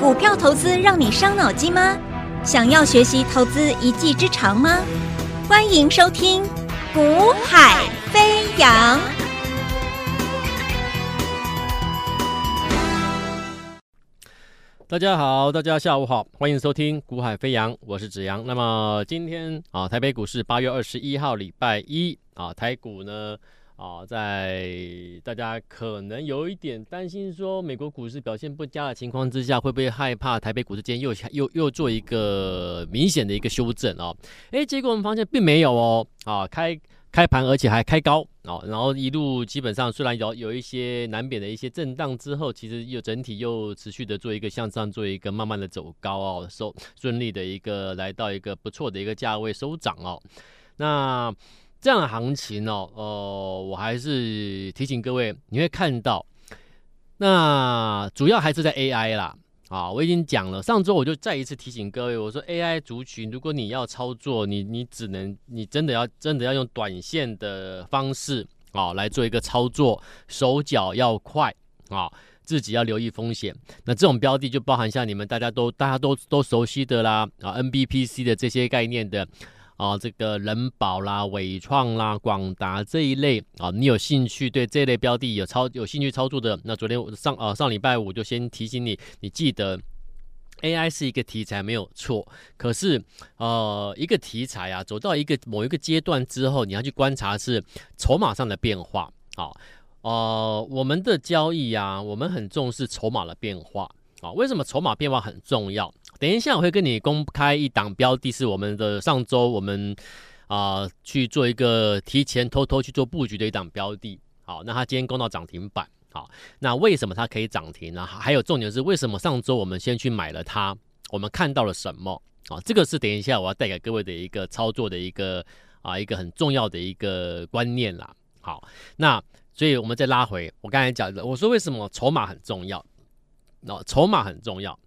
股票投资让你伤脑筋吗？想要学习投资一技之长吗？欢迎收听《股海飞扬》。大家好，大家下午好，欢迎收听《股海飞扬》，我是子阳。那么今天啊，台北股市八月二十一号礼拜一啊，台股呢。啊，在大家可能有一点担心，说美国股市表现不佳的情况之下，会不会害怕台北股市今天又又又做一个明显的一个修正啊？哎，结果我们发现并没有哦，啊，开开盘而且还开高啊，然后一路基本上虽然有有一些难免的一些震荡之后，其实又整体又持续的做一个向上，做一个慢慢的走高哦，收顺利的一个来到一个不错的一个价位收涨哦，那。这样的行情哦，呃，我还是提醒各位，你会看到，那主要还是在 AI 啦，啊，我已经讲了，上周我就再一次提醒各位，我说 AI 族群，如果你要操作，你你只能，你真的要真的要用短线的方式啊来做一个操作，手脚要快啊，自己要留意风险。那这种标的就包含像你们大家都大家都都熟悉的啦，啊，NBPC 的这些概念的。啊，这个人保啦、伟创啦、广达这一类啊，你有兴趣对这类标的有操有兴趣操作的，那昨天我上啊上礼拜五就先提醒你，你记得 AI 是一个题材没有错，可是呃一个题材啊走到一个某一个阶段之后，你要去观察是筹码上的变化。好，呃我们的交易啊，我们很重视筹码的变化。啊，为什么筹码变化很重要？等一下我会跟你公开一档标的，是我们的上周我们啊、去做一个提前偷偷去做布局的一档标的。好，那它今天攻到涨停板。好，那为什么它可以涨停呢？还有重点是为什么上周我们先去买了它？我们看到了什么？啊，这个是等一下我要带给各位的一个操作的一个啊一个很重要的一个观念啦。好，那所以我们再拉回我刚才讲的，我说为什么筹码很重要？那筹码很重要。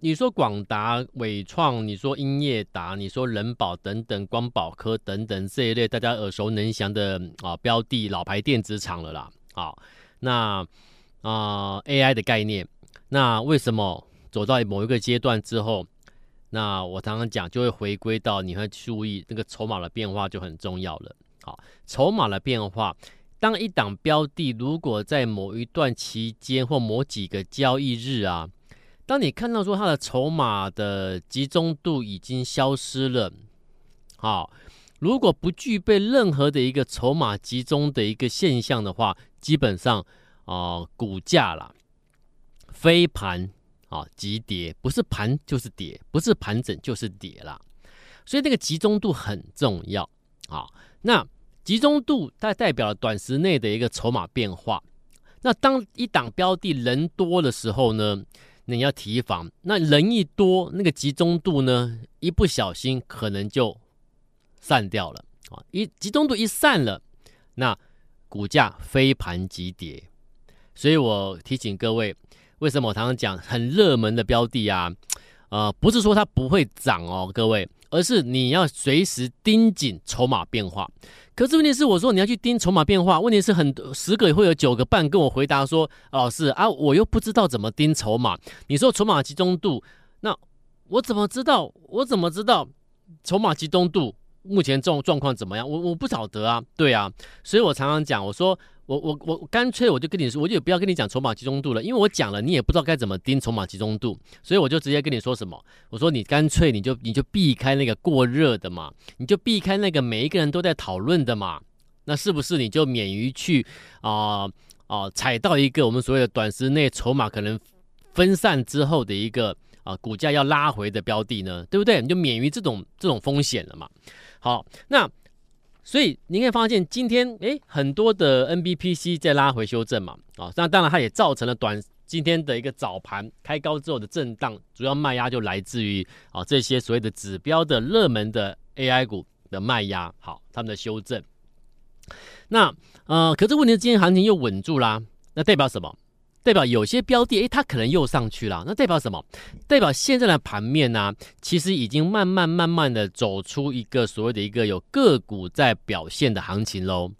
你说广达、伟创，你说英业达，你说人保等等，光宝科等等这一类大家耳熟能详的啊标的，老牌电子厂了啦。好，那啊 AI 的概念，那为什么走到某一个阶段之后，那我常常讲就会回归到你会注意那个筹码的变化就很重要了。好，筹码的变化。当一档标的如果在某一段期间或某几个交易日啊，当你看到说它的筹码的集中度已经消失了，好，如果不具备任何的一个筹码集中的一个现象的话，基本上啊、股价啦，飞盘啊急跌，不是盘就是跌，不是盘整就是跌啦，所以那个集中度很重要啊，那。集中度它代表了短时内的一个筹码变化。那当一档标的人多的时候呢，你要提防。那人一多，那个集中度呢，一不小心可能就散掉了啊！一集中度一散了，那股价飞盘急跌。所以我提醒各位，为什么我常常讲很热门的标的啊？呃，不是说它不会涨哦，各位，而是你要随时盯紧筹码变化。可是问题是，我说你要去盯筹码变化，问题是很十个也会有九个半跟我回答说：“老师啊，我又不知道怎么盯筹码。”你说筹码集中度，那我怎么知道？我怎么知道筹码集中度目前状状况怎么样？我我不晓得啊，对啊，所以我常常讲，我说。我我我干脆我就跟你说，我就不要跟你讲筹码集中度了，因为我讲了你也不知道该怎么盯筹码集中度，所以我就直接跟你说什么，我说你干脆你就你就避开那个过热的嘛，你就避开那个每一个人都在讨论的嘛，那是不是你就免于去啊啊踩到一个我们所谓的短时内筹码可能分散之后的一个啊股价要拉回的标的呢？对不对？你就免于这种这种风险了嘛。好，那。所以你可以发现，今天诶很多的 NBPC 在拉回修正嘛，啊，那当然它也造成了短今天的一个早盘开高之后的震荡，主要卖压就来自于啊这些所谓的指标的热门的 AI 股的卖压，好，他们的修正。那呃，可是问题是今天行情又稳住啦，那代表什么？代表有些标的，诶，它可能又上去了，那代表什么？代表现在的盘面呢、其实已经慢慢慢慢的走出一个所谓的一个有个股在表现的行情喽。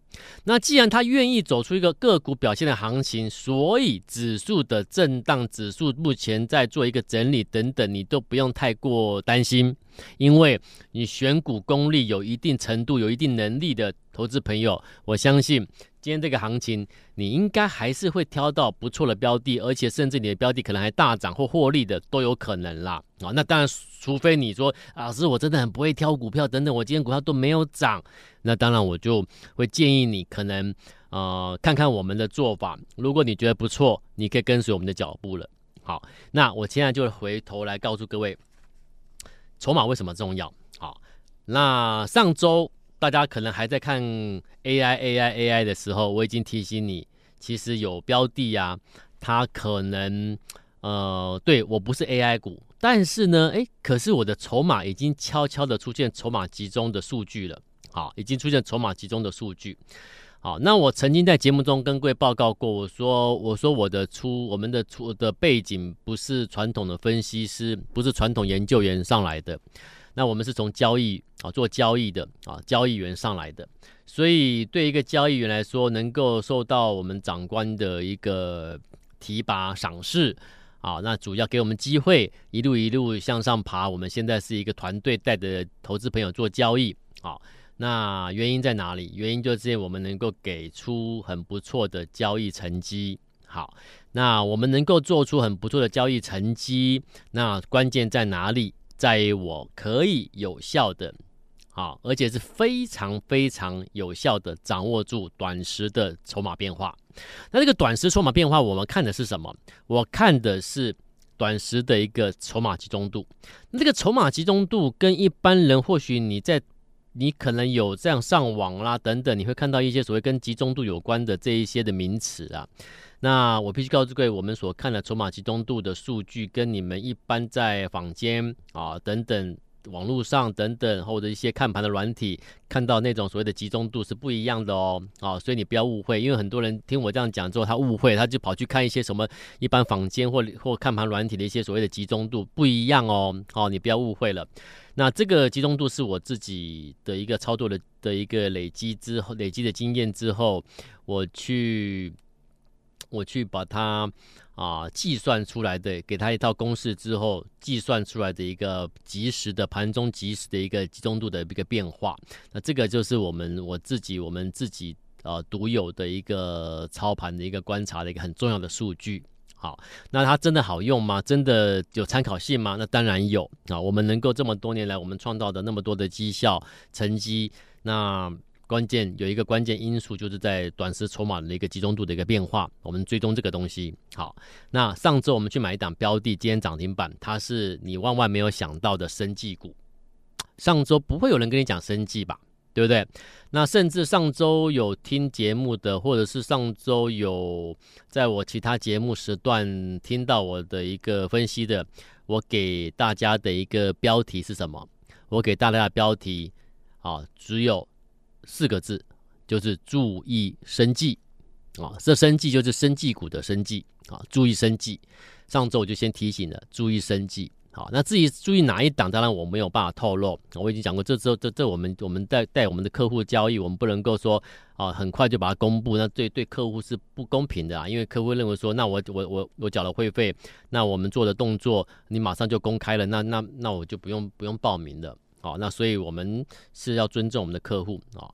那既然他愿意走出一个个股表现的行情，所以指数的震荡，指数目前在做一个整理等等，你都不用太过担心，因为你选股功力有一定程度、有一定能力的投资朋友，我相信。今天这个行情，你应该还是会挑到不错的标的，而且甚至你的标的可能还大涨或获利的都有可能啦。啊，那当然，除非你说，老师我真的很不会挑股票等等，我今天股票都没有涨，那当然我就会建议你可能呃看看我们的做法。如果你觉得不错，你可以跟随我们的脚步了。好，那我现在就回头来告诉各位，筹码为什么重要？好，那上周。大家可能还在看 AI AI AI 的时候，我已经提醒你，其实有标的啊，它可能呃，对我不是 AI 股，但是呢，诶，可是我的筹码已经悄悄的出现筹码集中的数据了，好，已经出现筹码集中的数据，好，那我曾经在节目中跟各位报告过，我说我说我的出我们的出的背景不是传统的分析师，不是传统研究员上来的。那我们是从交易啊做交易的啊交易员上来的，所以对一个交易员来说，能够受到我们长官的一个提拔赏识啊，那主要给我们机会一路一路向上爬。我们现在是一个团队带着投资朋友做交易，好，那原因在哪里？原因就是我们能够给出很不错的交易成绩。好，那我们能够做出很不错的交易成绩，那关键在哪里？在于我可以有效的，啊，而且是非常非常有效的掌握住短时的筹码变化。那这个短时筹码变化，我们看的是什么？我看的是短时的一个筹码集中度。那这个筹码集中度跟一般人，或许你在你可能有这样上网啦等等，你会看到一些所谓跟集中度有关的这一些的名词啊。那我必须告诉各位，我们所看的筹码集中度的数据，跟你们一般在坊间啊等等网络上等等或者一些看盘的软体看到那种所谓的集中度是不一样的哦。哦，所以你不要误会，因为很多人听我这样讲之后，他误会，他就跑去看一些什么一般坊间或或看盘软体的一些所谓的集中度不一样哦。哦，你不要误会了。那这个集中度是我自己的一个操作的的一个累积之后累积的经验之后，我去。我去把它啊计算出来的，给它一套公式之后，计算出来的一个即时的盘中即时的一个集中度的一个变化。那这个就是我们我自己我们自己呃独有的一个操盘的一个观察的一个很重要的数据。好，那它真的好用吗？真的有参考性吗？那当然有啊。我们能够这么多年来，我们创造的那么多的绩效成绩，那。关键有一个关键因素，就是在短时筹码的一个集中度的一个变化。我们追踪这个东西。好，那上周我们去买一档标的，今天涨停板，它是你万万没有想到的生技股。上周不会有人跟你讲生技吧？对不对？那甚至上周有听节目的，或者是上周有在我其他节目时段听到我的一个分析的，我给大家的一个标题是什么？我给大家的标题啊，只有。四个字，就是注意生计啊！这生计就是生计股的生计啊！注意生计。上周我就先提醒了，注意生计。好，那至于注意哪一档，当然我没有办法透露。我已经讲过，这之后这这我们我们带带我们的客户交易，我们不能够说啊，很快就把它公布，那对对客户是不公平的啊！因为客户认为说，那我我我我缴了会费，那我们做的动作你马上就公开了，那那那我就不用不用报名了。好，那所以我们是要尊重我们的客户啊。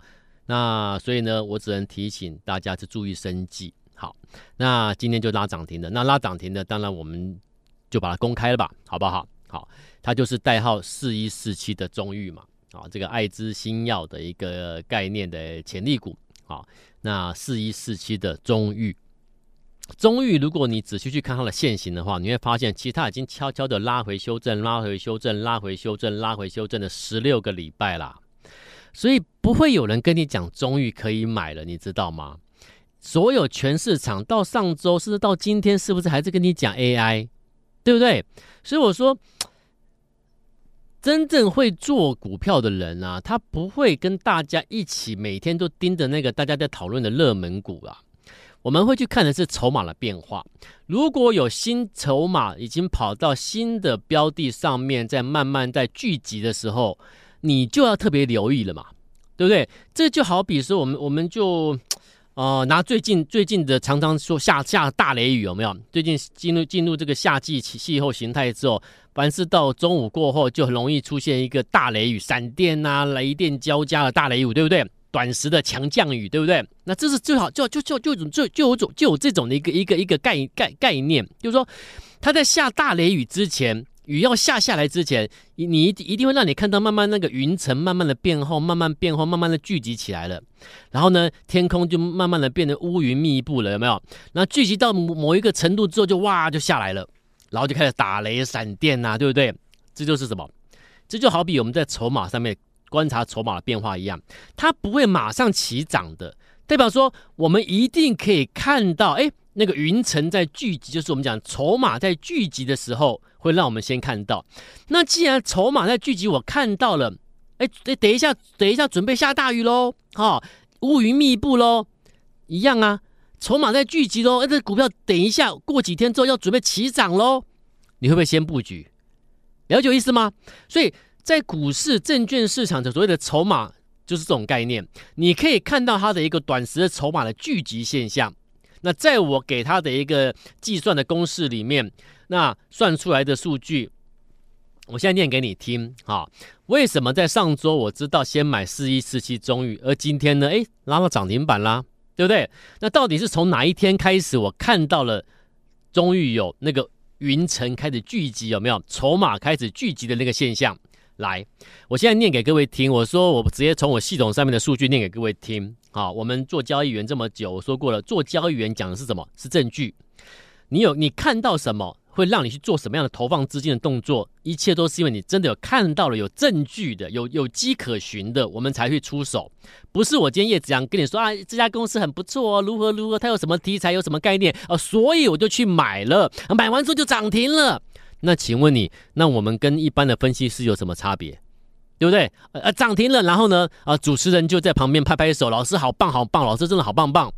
那所以呢，我只能提醒大家去注意生计。好，那今天就拉涨停的，那拉涨停的，当然我们就把它公开了吧，好不好？好，它就是代号四一四七的中裕嘛。啊，这个爱知新药的一个概念的潜力股。好，那四一四七的中裕。中裕，如果你仔细去看它的线型的话，你会发现，其实它已经悄悄的拉回修正，拉回修正，拉回修正，拉回修正了十六个礼拜啦。所以不会有人跟你讲中裕可以买了，你知道吗？所有全市场到上周，甚至到今天，是不是还是跟你讲 AI，对不对？所以我说，真正会做股票的人啊，他不会跟大家一起每天都盯着那个大家在讨论的热门股啊。我们会去看的是筹码的变化。如果有新筹码已经跑到新的标的上面，在慢慢在聚集的时候，你就要特别留意了嘛。对不对？这就好比说，我们我们就呃拿最近最近的常常说下下大雷雨有没有？最近进入进入这个夏季气候形态之后，凡是到中午过后，就很容易出现一个大雷雨、闪电啊、雷电交加的大雷雨，对不对？短时的强降雨，对不对？那这是最好就就就就就就就有种就有这种的一个一个一个概概概念，就是说，它在下大雷雨之前，雨要下下来之前，你一定会让你看到慢慢那个云层慢慢的变厚，慢慢变厚，慢慢的聚集起来了。然后呢，天空就慢慢的变得乌云密布了，有没有？然后聚集到某某一个程度之后，就哇就下来了，然后就开始打雷闪电呐、啊，对不对？这就是什么？这就好比我们在筹码上面。观察筹码的变化一样，它不会马上起涨的，代表说我们一定可以看到，哎，那个云层在聚集，就是我们讲筹码在聚集的时候，会让我们先看到。那既然筹码在聚集，我看到了，哎，等等一下，等一下，准备下大雨喽，哈、哦，乌云密布喽，一样啊，筹码在聚集喽，哎，这股票等一下，过几天之后要准备起涨喽，你会不会先布局？了解意思吗？所以。在股市、证券市场的所谓的筹码，就是这种概念。你可以看到它的一个短时的筹码的聚集现象。那在我给它的一个计算的公式里面，那算出来的数据，我现在念给你听。哈，为什么在上周我知道先买四一四七中裕，而今天呢？诶，拉到涨停板啦，对不对？那到底是从哪一天开始我看到了中裕有那个云层开始聚集，有没有筹码开始聚集的那个现象？来，我现在念给各位听。我说，我直接从我系统上面的数据念给各位听。好，我们做交易员这么久，我说过了，做交易员讲的是什么？是证据。你有你看到什么，会让你去做什么样的投放资金的动作？一切都是因为你真的有看到了有证据的，有有迹可循的，我们才会出手。不是我今天叶子阳跟你说啊，这家公司很不错哦，如何如何，它有什么题材，有什么概念啊，所以我就去买了，买完之后就涨停了。那请问你，那我们跟一般的分析师有什么差别？对不对？呃，涨停了，然后呢，啊，主持人就在旁边拍拍手，老师好棒好棒，老师真的好棒棒。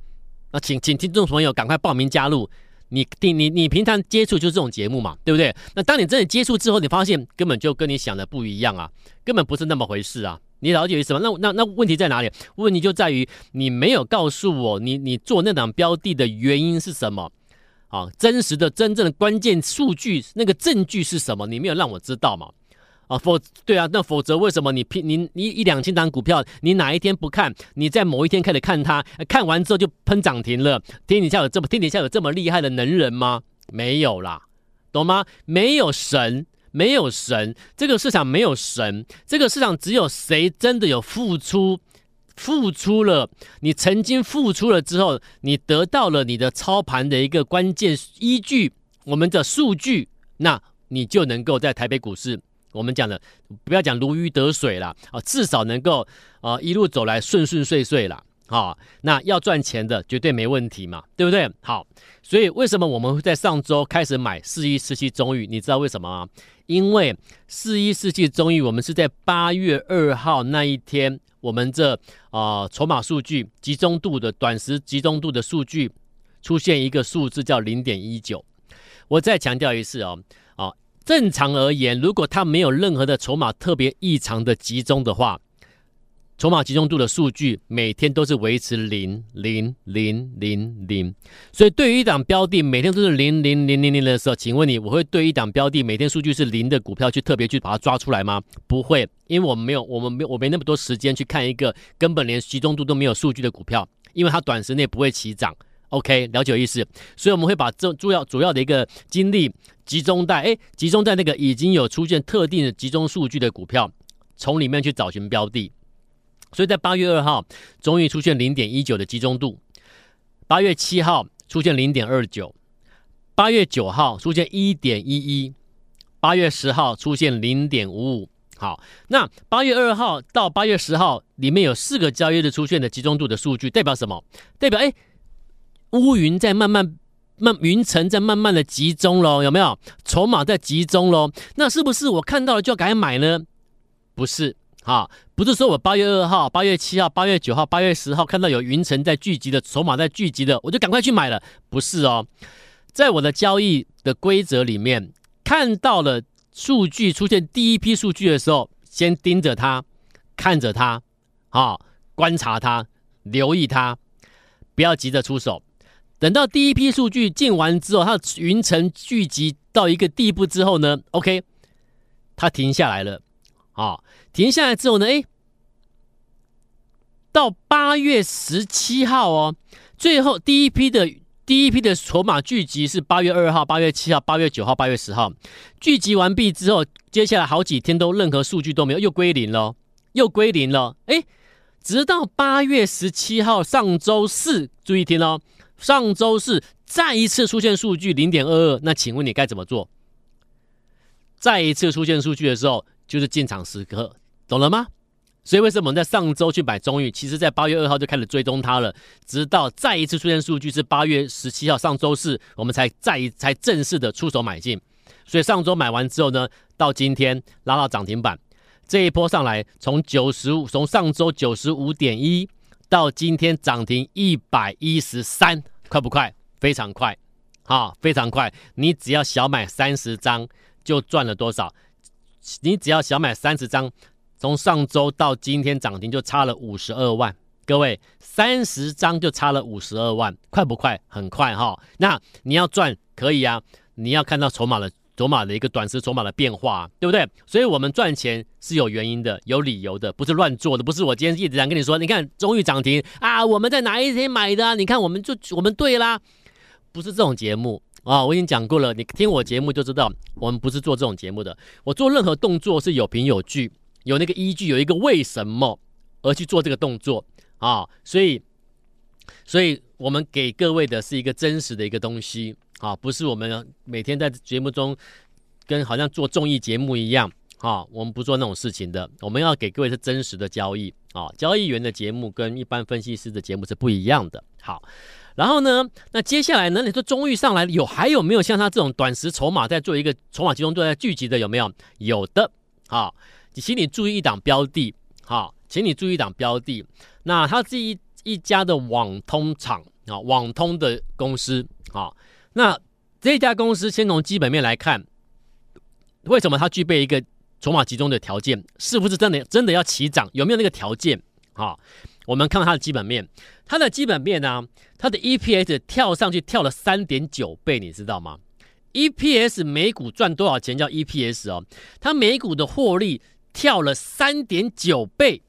那请请听众朋友赶快报名加入。你你你你平常接触就是这种节目嘛，对不对？那当你真的接触之后，你发现根本就跟你想的不一样啊，根本不是那么回事啊。你了解意思吗？那那那问题在哪里？问题就在于你没有告诉我，你你做那档标的的原因是什么？啊，真实的、真正的关键数据，那个证据是什么？你没有让我知道嘛？啊，否对啊，那否则为什么你拼你你一两千档股票，你哪一天不看？你在某一天开始看它，看完之后就喷涨停了？天底下有这么天底下有这么厉害的能人吗？没有啦，懂吗？没有神，没有神，这个市场没有神，这个市场只有谁真的有付出。付出了，你曾经付出了之后，你得到了你的操盘的一个关键依据，我们的数据，那你就能够在台北股市，我们讲的不要讲如鱼得水了啊，至少能够啊一路走来顺顺遂遂了啊。那要赚钱的绝对没问题嘛，对不对？好，所以为什么我们会在上周开始买四一四七中裕？你知道为什么吗？因为四一四七中裕，我们是在八月二号那一天。我们这啊、筹码数据集中度的短时集中度的数据出现一个数字叫零点一九，我再强调一次哦，啊，正常而言，如果它没有任何的筹码特别异常的集中的话。筹码集中度的数据每天都是维持零零零零零，所以对于一档标的每天都是零零零零零的时候，请问你，我会对一档标的每天数据是零的股票去特别去把它抓出来吗？不会，因为我们没有，我们没，我没那么多时间去看一个根本连集中度都没有数据的股票，因为它短时内不会起涨。OK，了解我意思，所以我们会把这主要主要的一个精力集中在哎，集中在那个已经有出现特定的集中数据的股票，从里面去找寻标的。所以在八月二号，终于出现零点一九的集中度；八月七号出现零点二九；八月九号出现一点一一；八月十号出现零点五五。好，那八月二号到八月十号里面有四个交易日出现的集中度的数据，代表什么？代表哎，乌云在慢慢慢云层在慢慢的集中喽，有没有？筹码在集中喽？那是不是我看到了就要赶紧买呢？不是。好，不是说我八月二号、八月七号、八月九号、八月十号看到有云层在聚集的筹码在聚集的，我就赶快去买了。不是哦，在我的交易的规则里面，看到了数据出现第一批数据的时候，先盯着它，看着它，啊，观察它，留意它，不要急着出手。等到第一批数据进完之后，它云层聚集到一个地步之后呢，OK，它停下来了，啊，停下来之后呢，哎，到八月十七号哦，最后第一批的第一批的筹码聚集是八月二号、八月七号、八月九号、八月十号，聚集完毕之后，接下来好几天都任何数据都没有，又归零了，又归零了，哎，直到八月十七号上周四，注意听哦。上周四再一次出现数据零点二二，那请问你该怎么做？再一次出现数据的时候，就是进场时刻，懂了吗？所以为什么我们在上周去买中裕，其实在八月二号就开始追踪它了，直到再一次出现数据是八月十七号，上周四我们才再一才正式的出手买进。所以上周买完之后呢，到今天拉到涨停板，这一波上来从九十五，从上周九十五点一。到今天涨停一百一十三，快不快？非常快，啊，非常快！你只要小买三十张，就赚了多少？你只要小买三十张，从上周到今天涨停就差了五十二万。各位，三十张就差了五十二万，快不快？很快哈。那你要赚可以啊，你要看到筹码的。筹码的一个短时筹码的变化，对不对？所以我们赚钱是有原因的，有理由的，不是乱做的。不是我今天一直在跟你说，你看终于涨停啊，我们在哪一天买的？你看我们就我们对啦，不是这种节目啊。我已经讲过了，你听我节目就知道，我们不是做这种节目的。我做任何动作是有凭有据，有那个依据，有一个为什么而去做这个动作啊。所以，所以我们给各位的是一个真实的一个东西。啊，不是我们每天在节目中跟好像做综艺节目一样，啊，我们不做那种事情的。我们要给各位是真实的交易啊，交易员的节目跟一般分析师的节目是不一样的。好，然后呢，那接下来呢，你说中裕上来有还有没有像他这种短时筹码在做一个筹码集中度在聚集的有没有？有的。好，请你注意一档标的，好，请你注意一档标的。那它是一一家的网通厂啊，网通的公司啊。那这家公司先从基本面来看，为什么它具备一个筹码集中的条件？是不是真的真的要起涨？有没有那个条件？啊，我们看看它的基本面，它的基本面呢、它的 EPS 跳上去跳了三点九倍，你知道吗？EPS 每股赚多少钱叫 EPS 哦？它每股的获利跳了三点九倍，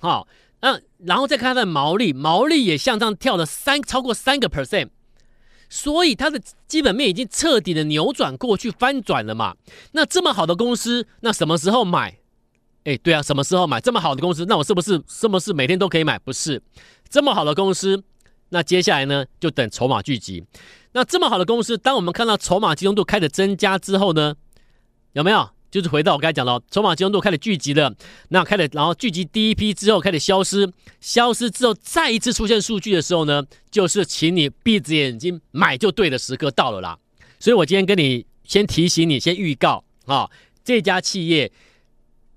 好，嗯，然后再看它的毛利，毛利也向上跳了三超过三个 percent。所以它的基本面已经彻底的扭转过去翻转了嘛？那这么好的公司，那什么时候买？哎，对啊，什么时候买？这么好的公司，那我是不是是不是每天都可以买？不是，这么好的公司，那接下来呢，就等筹码聚集。那这么好的公司，当我们看到筹码集中度开始增加之后呢，有没有？就是回到我刚才讲的，筹码集中度开始聚集了，那开始然后聚集第一批之后开始消失，消失之后再一次出现数据的时候呢，就是请你闭着眼睛买就对的时刻到了啦。所以我今天跟你先提醒你，先预告啊、哦，这家企业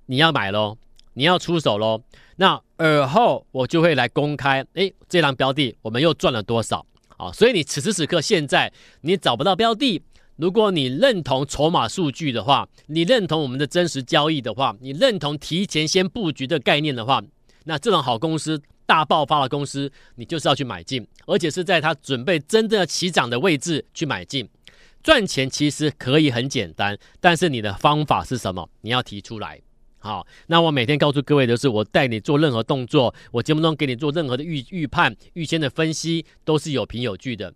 你要买喽，你要出手喽。那而后我就会来公开，哎，这档标的我们又赚了多少啊、哦？所以你此时此刻现在你找不到标的。如果你认同筹码数据的话，你认同我们的真实交易的话，你认同提前先布局的概念的话，那这种好公司、大爆发的公司，你就是要去买进，而且是在它准备真正的起涨的位置去买进。赚钱其实可以很简单，但是你的方法是什么？你要提出来。好，那我每天告诉各位的是，我带你做任何动作，我节目中给你做任何的预预判、预先的分析，都是有凭有据的。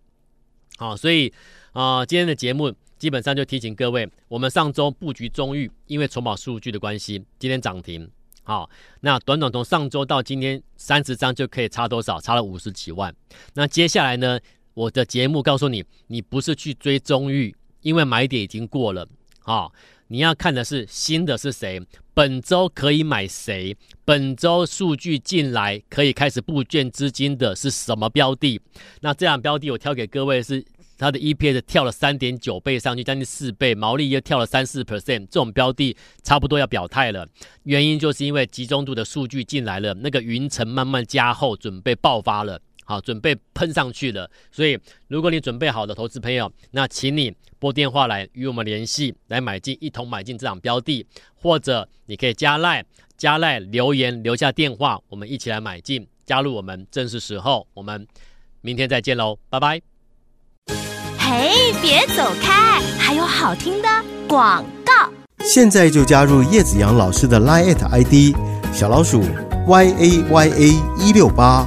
好，所以。啊、今天的节目基本上就提醒各位，我们上周布局中域，因为筹码数据的关系，今天涨停。好，那短短从上周到今天三十张就可以差多少？差了五十几万。那接下来呢，我的节目告诉你，你不是去追中域，因为买点已经过了。好，你要看的是新的是谁，本周可以买谁，本周数据进来可以开始布卷资金的是什么标的？那这样标的我挑给各位是。它的 EPS 跳了三点九倍上去，将近四倍，毛利又跳了三四 percent，这种标的差不多要表态了。原因就是因为集中度的数据进来了，那个云层慢慢加厚，准备爆发了。好，准备喷上去了。所以，如果你准备好的投资朋友，那请你拨电话来与我们联系，来买进一同买进这场标的，或者你可以加赖加赖留言留下电话，我们一起来买进，加入我们正是时候。我们明天再见喽，拜拜。嘿，别走开，还有好听的广告。现在就加入叶子阳老师的 Line ID 小老鼠 y a y a 一六八，